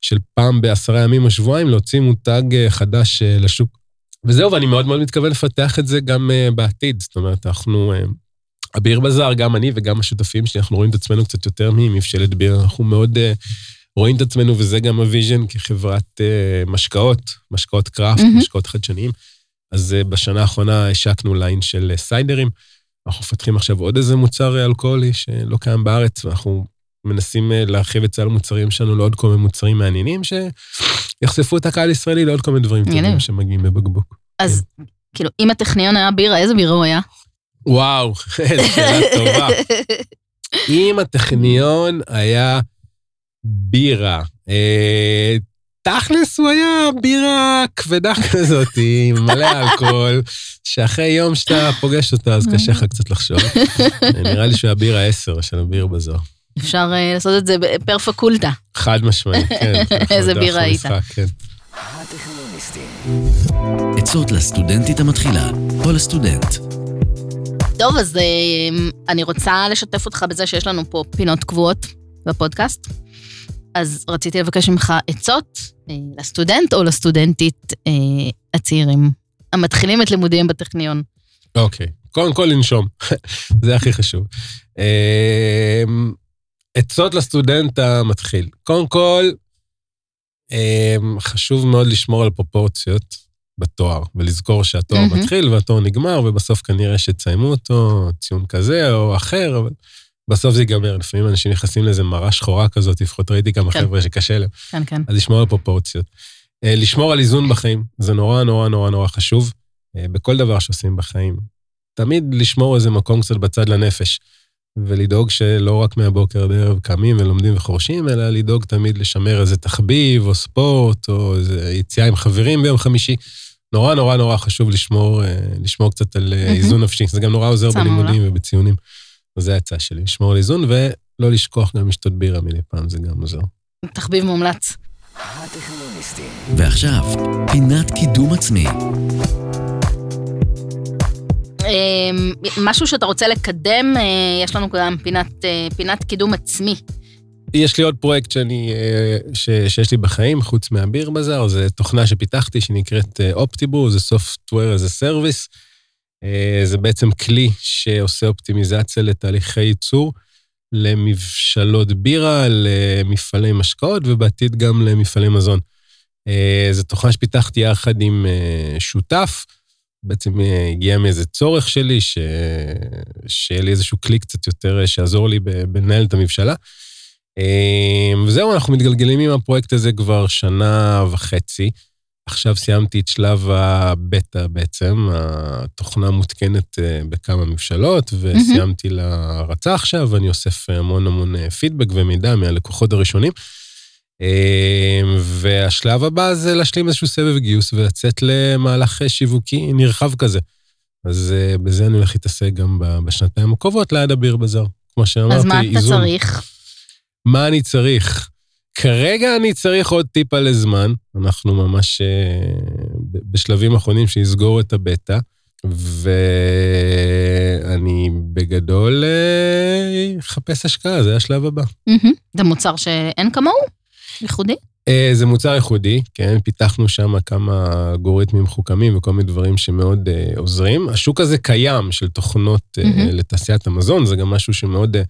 [SPEAKER 2] של פעם בעשרה ימים או שבועיים להוציא מותג אה, חדש אה, לשוק. וזהו, ואני מאוד מאוד מתכוון לפתח את זה גם אה, בעתיד. זאת אומרת, אנחנו, הביר בזאר, גם אני וגם השותפים שלי, אנחנו רואים את עצמנו קצת יותר ממבשלת בירה, אנחנו מאוד... רואים את עצמנו, וזה גם ה vision כחברת uh, משקאות, משקאות craft, mm-hmm. משקאות חדשניים. אז uh, בשנה האחרונה השקנו ליין של uh, סיידרים. אנחנו מפתחים עכשיו עוד איזה מוצר אלכוהולי שלא קיים בארץ, ואנחנו מנסים uh, להרחיב את סל המוצרים שלנו לעוד כל מיני מוצרים מעניינים, שיחשפו את הקהל הישראלי לעוד כל מיני דברים טובים שמגיעים בבקבוק.
[SPEAKER 1] אז כן. כאילו, אם הטכניון היה בירה, איזה בירה הוא היה?
[SPEAKER 2] וואו, איזה שאלה טובה. אם הטכניון היה בירה. אה, תכלס הוא היה בירה כבדה כזאת, עם מלא אלכוהול, שאחרי יום שאתה פוגש אותה, אז קשה לך קצת לחשוב. נראה לי שהוא היה בירה עשר של הביר בזו.
[SPEAKER 1] אפשר uh, לעשות את זה פר פקולטה.
[SPEAKER 2] חד משמעית, כן.
[SPEAKER 1] איזה בירה היית. כן.
[SPEAKER 3] עצות לסטודנטית המתחילה, או לסטודנט.
[SPEAKER 1] טוב, אז אני רוצה לשתף אותך בזה שיש לנו פה פינות קבועות בפודקאסט. אז רציתי לבקש ממך עצות אה, לסטודנט או לסטודנטית אה, הצעירים, המתחילים את לימודיהם בטכניון.
[SPEAKER 2] אוקיי, קודם כל לנשום, זה הכי חשוב. אה, עצות לסטודנט המתחיל. קודם כל, חשוב מאוד לשמור על פרופורציות בתואר, ולזכור שהתואר mm-hmm. מתחיל והתואר נגמר, ובסוף כנראה שתסיימו אותו, ציון כזה או אחר, אבל בסוף זה ייגמר, לפעמים אנשים נכנסים לאיזה מראה שחורה כזאת, לפחות ראיתי כמה כן. חבר'ה שקשה להם.
[SPEAKER 1] כן, כן.
[SPEAKER 2] אז לשמור על פרופורציות. אה, לשמור על איזון בחיים, זה נורא נורא נורא נורא חשוב, אה, בכל דבר שעושים בחיים. תמיד לשמור איזה מקום קצת בצד לנפש, ולדאוג שלא רק מהבוקר עד ערב קמים ולומדים וחורשים, אלא לדאוג תמיד לשמר איזה תחביב או ספורט, או איזה יציאה עם חברים ביום חמישי. נורא נורא נורא חשוב לשמור, אה, לשמור קצת על איזון נפשי, זה גם נורא עוזר בלימודים ובציונים. זה העצה שלי, לשמור על איזון ולא לשכוח גם לשתות בירה מדי פעם, זה גם עוזר.
[SPEAKER 1] תחביב מומלץ.
[SPEAKER 3] ועכשיו, פינת קידום עצמי.
[SPEAKER 1] אמ, משהו שאתה רוצה לקדם, אה, יש לנו גם פינת, אה, פינת קידום עצמי.
[SPEAKER 2] יש לי עוד פרויקט שאני, אה, ש, שיש לי בחיים, חוץ מהביר בזאר, זה תוכנה שפיתחתי שנקראת אופטיבור, זה Software as a Service. זה בעצם כלי שעושה אופטימיזציה לתהליכי ייצור למבשלות בירה, למפעלי משקאות ובעתיד גם למפעלי מזון. זו תוכנה שפיתחתי יחד עם שותף. בעצם אה, הגיע מאיזה צורך שלי, ש... שיהיה לי איזשהו כלי קצת יותר אה, שיעזור לי בנהל את המבשלה. אה, וזהו, אנחנו מתגלגלים עם הפרויקט הזה כבר שנה וחצי. עכשיו סיימתי את שלב הבטא בעצם, התוכנה מותקנת בכמה מבשלות, וסיימתי. להרצה עכשיו, ואני אוסף המון המון פידבק ומידע מהלקוחות הראשונים. אמ, והשלב הבא זה להשלים איזשהו סבב גיוס ולצאת למהלך שיווקי נרחב כזה. אז אה, בזה אני הולך להתעסק גם בשנתיים הקרובות ליד הביר בזאר. כמו שאמרתי,
[SPEAKER 1] איזון. אז מה אתה. צריך?
[SPEAKER 2] מה אני צריך? כרגע אני צריך עוד טיפה לזמן. אנחנו ממש אה, בשלבים אחרונים שיסגור את הבטא, ואני בגדול אה, אחפש השקעה, זה השלב הבא.
[SPEAKER 1] זה מוצר שאין כמוהו? ייחודי?
[SPEAKER 2] אה, זה מוצר ייחודי, כן, פיתחנו שם כמה אלגוריתמים מחוכמים וכל מיני דברים שמאוד uh, עוזרים. השוק הזה קיים של תוכנות uh, mm-hmm. לתעשיית המזון, זה גם משהו שמאוד uh,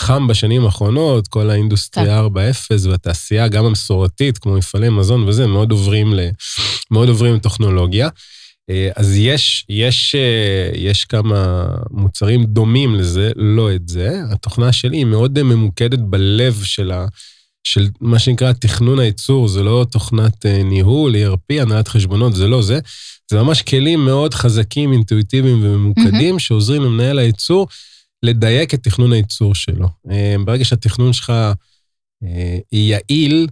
[SPEAKER 2] חם בשנים האחרונות, כל האינדוסטריה 4.0 והתעשייה, גם המסורתית, כמו מפעלי מזון וזה, מאוד עוברים, ל, מאוד עוברים לטכנולוגיה. אז יש, יש, יש כמה מוצרים דומים לזה, לא את זה. התוכנה שלי היא מאוד ממוקדת בלב של ה... של מה שנקרא תכנון הייצור, זה לא תוכנת אה, ניהול, ERP, הנהלת חשבונות, זה לא זה. זה ממש כלים מאוד חזקים, אינטואיטיביים וממוקדים, mm-hmm. שעוזרים למנהל הייצור לדייק את תכנון הייצור שלו. אה, ברגע שהתכנון שלך אה, יעיל,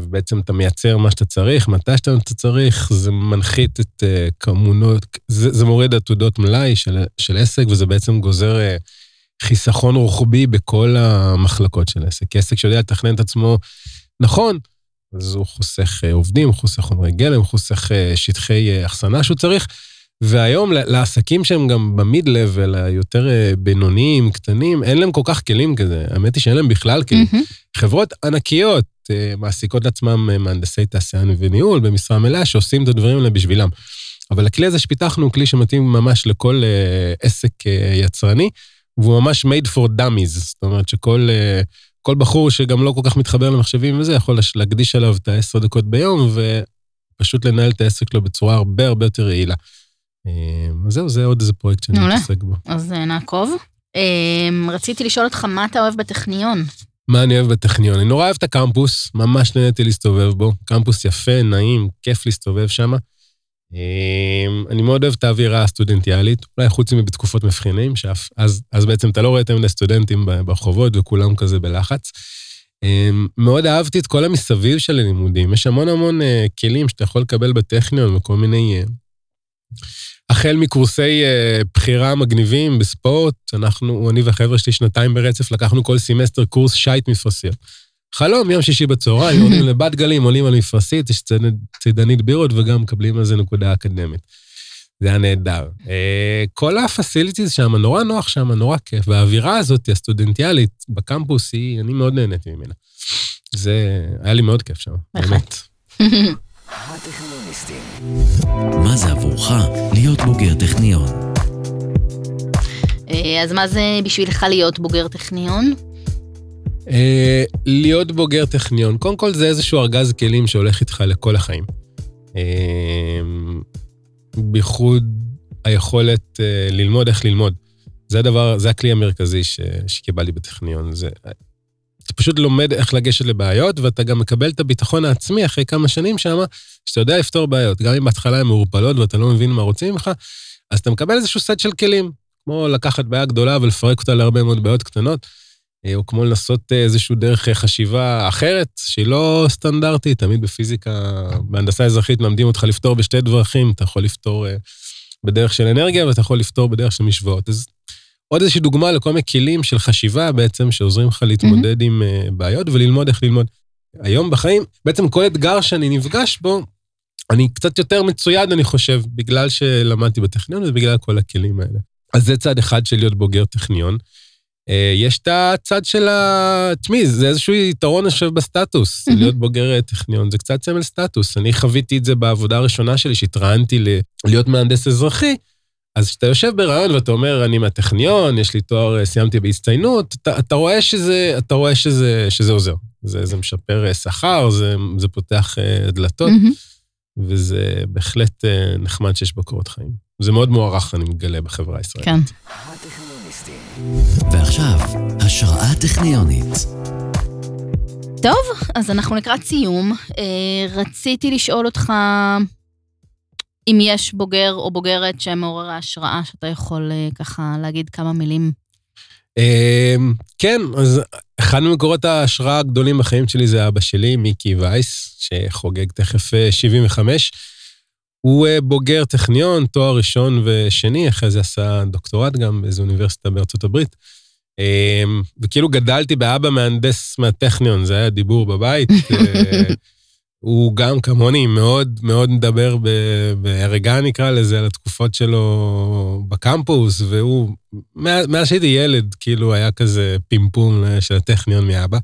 [SPEAKER 2] ובעצם אתה מייצר מה שאתה צריך, מתי שאתה צריך, זה מנחית את כמונות, זה, זה מוריד עתודות מלאי של, של עסק, וזה בעצם גוזר חיסכון רוחבי בכל המחלקות של עסק. כי עסק שיודע לתכנן את עצמו נכון, אז הוא חוסך אה, עובדים, הוא חוסך חומרי גלם, הוא חוסך אה, שטחי אה, אחסנה שהוא צריך. והיום לעסקים שהם גם במיד-לבל, היותר בינוניים, קטנים, אין להם כל כך כלים כזה. האמת היא שאין להם בכלל כלים. Mm-hmm. חברות ענקיות מעסיקות לעצמם מהנדסי תעשיין וניהול במשרה מלאה, שעושים את הדברים האלה בשבילם. אבל הכלי הזה שפיתחנו הוא כלי שמתאים ממש לכל עסק יצרני. והוא ממש made for dummies, זאת אומרת שכל אה, כל בחור שגם לא כל כך מתחבר למחשבים וזה, יכול להקדיש עליו את ה-10 דקות ביום, ופשוט לנהל את העסק שלו בצורה הרבה הרבה יותר יעילה. אה, אז זהו, זה עוד איזה פרויקט שאני מתעסק בו.
[SPEAKER 1] אז אה, נעקוב. רציתי לשאול אותך, מה אתה אוהב בטכניון?
[SPEAKER 2] מה אני אוהב בטכניון? אני נורא אוהב את הקמפוס, ממש נהניתי להסתובב בו. קמפוס יפה, נעים, כיף להסתובב שם. אמ, אני מאוד אוהב את האווירה הסטודנטיאלית, אולי חוץ מבתקופות מבחינים, שאף, אז, אז בעצם אתה לא רואה יותר מדי סטודנטים ברחובות וכולם כזה בלחץ. אמ, מאוד אהבתי את כל המסביב של הלימודים, יש המון המון אה, כלים שאתה יכול לקבל בטכניון וכל מיני... החל מקורסי אה, בחירה מגניבים בספורט, אנחנו, אני והחבר'ה שלי שנתיים ברצף, לקחנו כל סמסטר קורס שייט מפרשיות. חלום, יום שישי בצהריים, יורדים לבת גלים, עולים על מפרשית, יש צידנית בירות וגם מקבלים על זה נקודה אקדמית. זה היה נהדר. אה, כל ה facilities שם, נורא נוח שם, נורא כיף. והאווירה הזאת, הסטודנטיאלית, בקמפוס, היא, אני מאוד נהניתי ממנה. זה, היה לי מאוד כיף שם, באמת.
[SPEAKER 3] מה זה עבורך להיות בוגר טכניון?
[SPEAKER 1] אה, אז מה זה בשבילך להיות בוגר טכניון?
[SPEAKER 2] אה, להיות בוגר טכניון, קודם כל זה איזשהו ארגז כלים שהולך איתך לכל החיים. אה, בייחוד היכולת אה, ללמוד איך ללמוד. זה הדבר, זה הכלי המרכזי ש, שקיבלתי בטכניון. זה, פשוט לומד איך לגשת לבעיות, ואתה גם מקבל את הביטחון העצמי אחרי כמה שנים שם, שאתה יודע לפתור בעיות. גם אם בהתחלה הן מעורפלות ואתה לא מבין מה רוצים ממך, אז אתה מקבל איזשהו סט של כלים, כמו לקחת בעיה גדולה ולפרק אותה להרבה מאוד בעיות קטנות. אה, או כמו לנסות אה, איזושהי דרך אה, חשיבה אחרת, שהיא לא סטנדרטית. תמיד בפיזיקה, בהנדסה אזרחית מלמדים אותך לפתור בשתי דרכים, אתה יכול לפתור בדרך של אנרגיה ואתה יכול לפתור בדרך של משוואות. אז עוד איזושהי דוגמה לכל מיני כלים של חשיבה בעצם, שעוזרים לך להתמודד עם אה, בעיות וללמוד איך ללמוד. היום בחיים, בעצם כל אתגר שאני נפגש בו, אני קצת יותר מצויד, אני חושב, בגלל שלמדתי בטכניון ובגלל כל הכלים האלה. אז זה צד אחד של להיות בוגר טכניון. אה, יש את הצד של ה... תשמעי, זה איזשהו יתרון, אני חושב, בסטטוס, להיות בוגר טכניון, זה קצת סמל סטטוס. אני חוויתי את זה בעבודה הראשונה שלי, שהתראיינתי להיות מהנדס אזרחי, אז כשאתה יושב ברעיון ואתה אומר, אני מהטכניון, יש לי תואר, אה, סיימתי בהצטיינות, אתה, אתה רואה, שזה, אתה רואה שזה, שזה עוזר. זה, זה משפר אה, שכר, זה, זה פותח דלתות, mm-hmm. וזה בהחלט נחמד שיש בו קורות חיים. זה מאוד מוערך, אני מגלה, בחברה הישראלית.
[SPEAKER 1] כן.
[SPEAKER 3] ועכשיו, השראה טכניונית.
[SPEAKER 1] טוב, אז אנחנו לקראת סיום. אה, רציתי לשאול אותך אם יש בוגר או בוגרת שהם מעוררי השראה, שאתה יכול אה, ככה להגיד כמה מילים.
[SPEAKER 2] אה, כן, אז אחד ממקורות ההשראה הגדולים בחיים שלי זה אבא שלי, מיקי וייס, שחוגג תכף 75. הוא אה, בוגר טכניון, תואר ראשון ושני, אחרי זה עשה דוקטורט גם באיזו אוניברסיטה בארצות הברית. אמ, וכאילו גדלתי באבא מהנדס מהטכניון, זה היה דיבור בבית. אה, הוא גם כמוני מאוד מאוד מדבר בהרגע נקרא לזה, על התקופות שלו בקמפוס, והוא, מאז שהייתי ילד, כאילו היה כזה פימפום של הטכניון מאבא.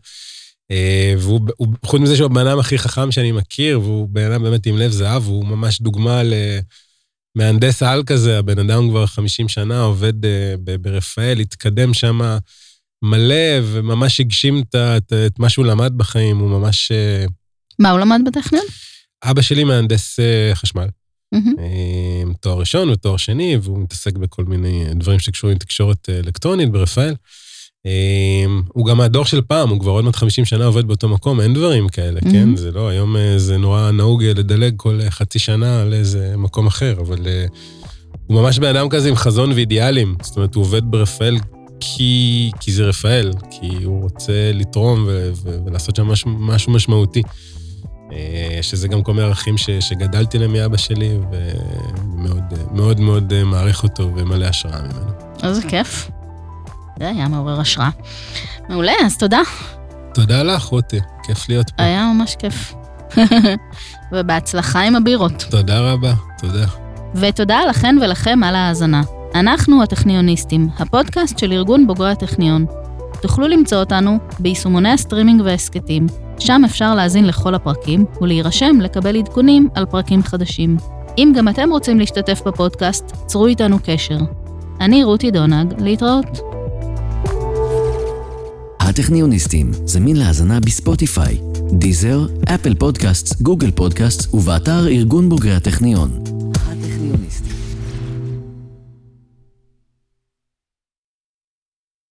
[SPEAKER 2] אה, והוא, חוץ מזה שהוא הבן אדם הכי חכם שאני מכיר, והוא בן אדם באמת עם לב זהב, הוא ממש דוגמה למהנדס על כזה, הבן אדם כבר 50 שנה עובד אה, ברפאל, התקדם שם מלא, וממש הגשים את, את, את מה שהוא למד בחיים, הוא ממש... אה,
[SPEAKER 1] מה הוא למד בטכניון?
[SPEAKER 2] אבא שלי מהנדס חשמל. Mm-hmm. תואר ראשון ותואר שני, והוא מתעסק בכל מיני דברים שקשורים לתקשורת אלקטרונית ברפאל. הוא גם מהדור של פעם, הוא כבר עוד מעט 50 שנה עובד באותו מקום, אין דברים כאלה, mm-hmm. כן? זה לא, היום אה, זה נורא נהוג אה, לדלג כל אה, חצי שנה על איזה מקום אחר, אבל הוא ממש בן אדם כזה עם חזון ואידיאלים. זאת אומרת, הוא עובד ברפאל כי, כי זה רפאל, כי הוא רוצה לתרום ו, ו, ולעשות שם משהו, משהו משמעותי. שזה גם כל מיני ערכים ש, שגדלתי להם מאבא שלי, ומאוד מאוד מאוד מעריך אותו ומלא השראה ממנו.
[SPEAKER 1] איזה כיף. זה היה מעורר השראה. מעולה, אז תודה.
[SPEAKER 2] תודה לך, רותי, כיף להיות פה.
[SPEAKER 1] היה ממש כיף. ובהצלחה עם הבירות.
[SPEAKER 2] תודה רבה, תודה.
[SPEAKER 1] ותודה לכן ולכם על ההאזנה. אנחנו הטכניוניסטים, הפודקאסט של ארגון בוגרי הטכניון. תוכלו למצוא אותנו ביישומוני הסטרימינג וההסכתים, שם אפשר להאזין לכל הפרקים ולהירשם לקבל עדכונים על פרקים חדשים. אם גם אתם רוצים להשתתף בפודקאסט, צרו איתנו קשר. אני רותי דונג, להתראות.
[SPEAKER 3] הטכניוניסטים, זמין להאזנה בספוטיפיי, דיזר, אפל פודקאסט, גוגל פודקאסט ובאתר ארגון בוגרי הטכניון. הטכניוניסטים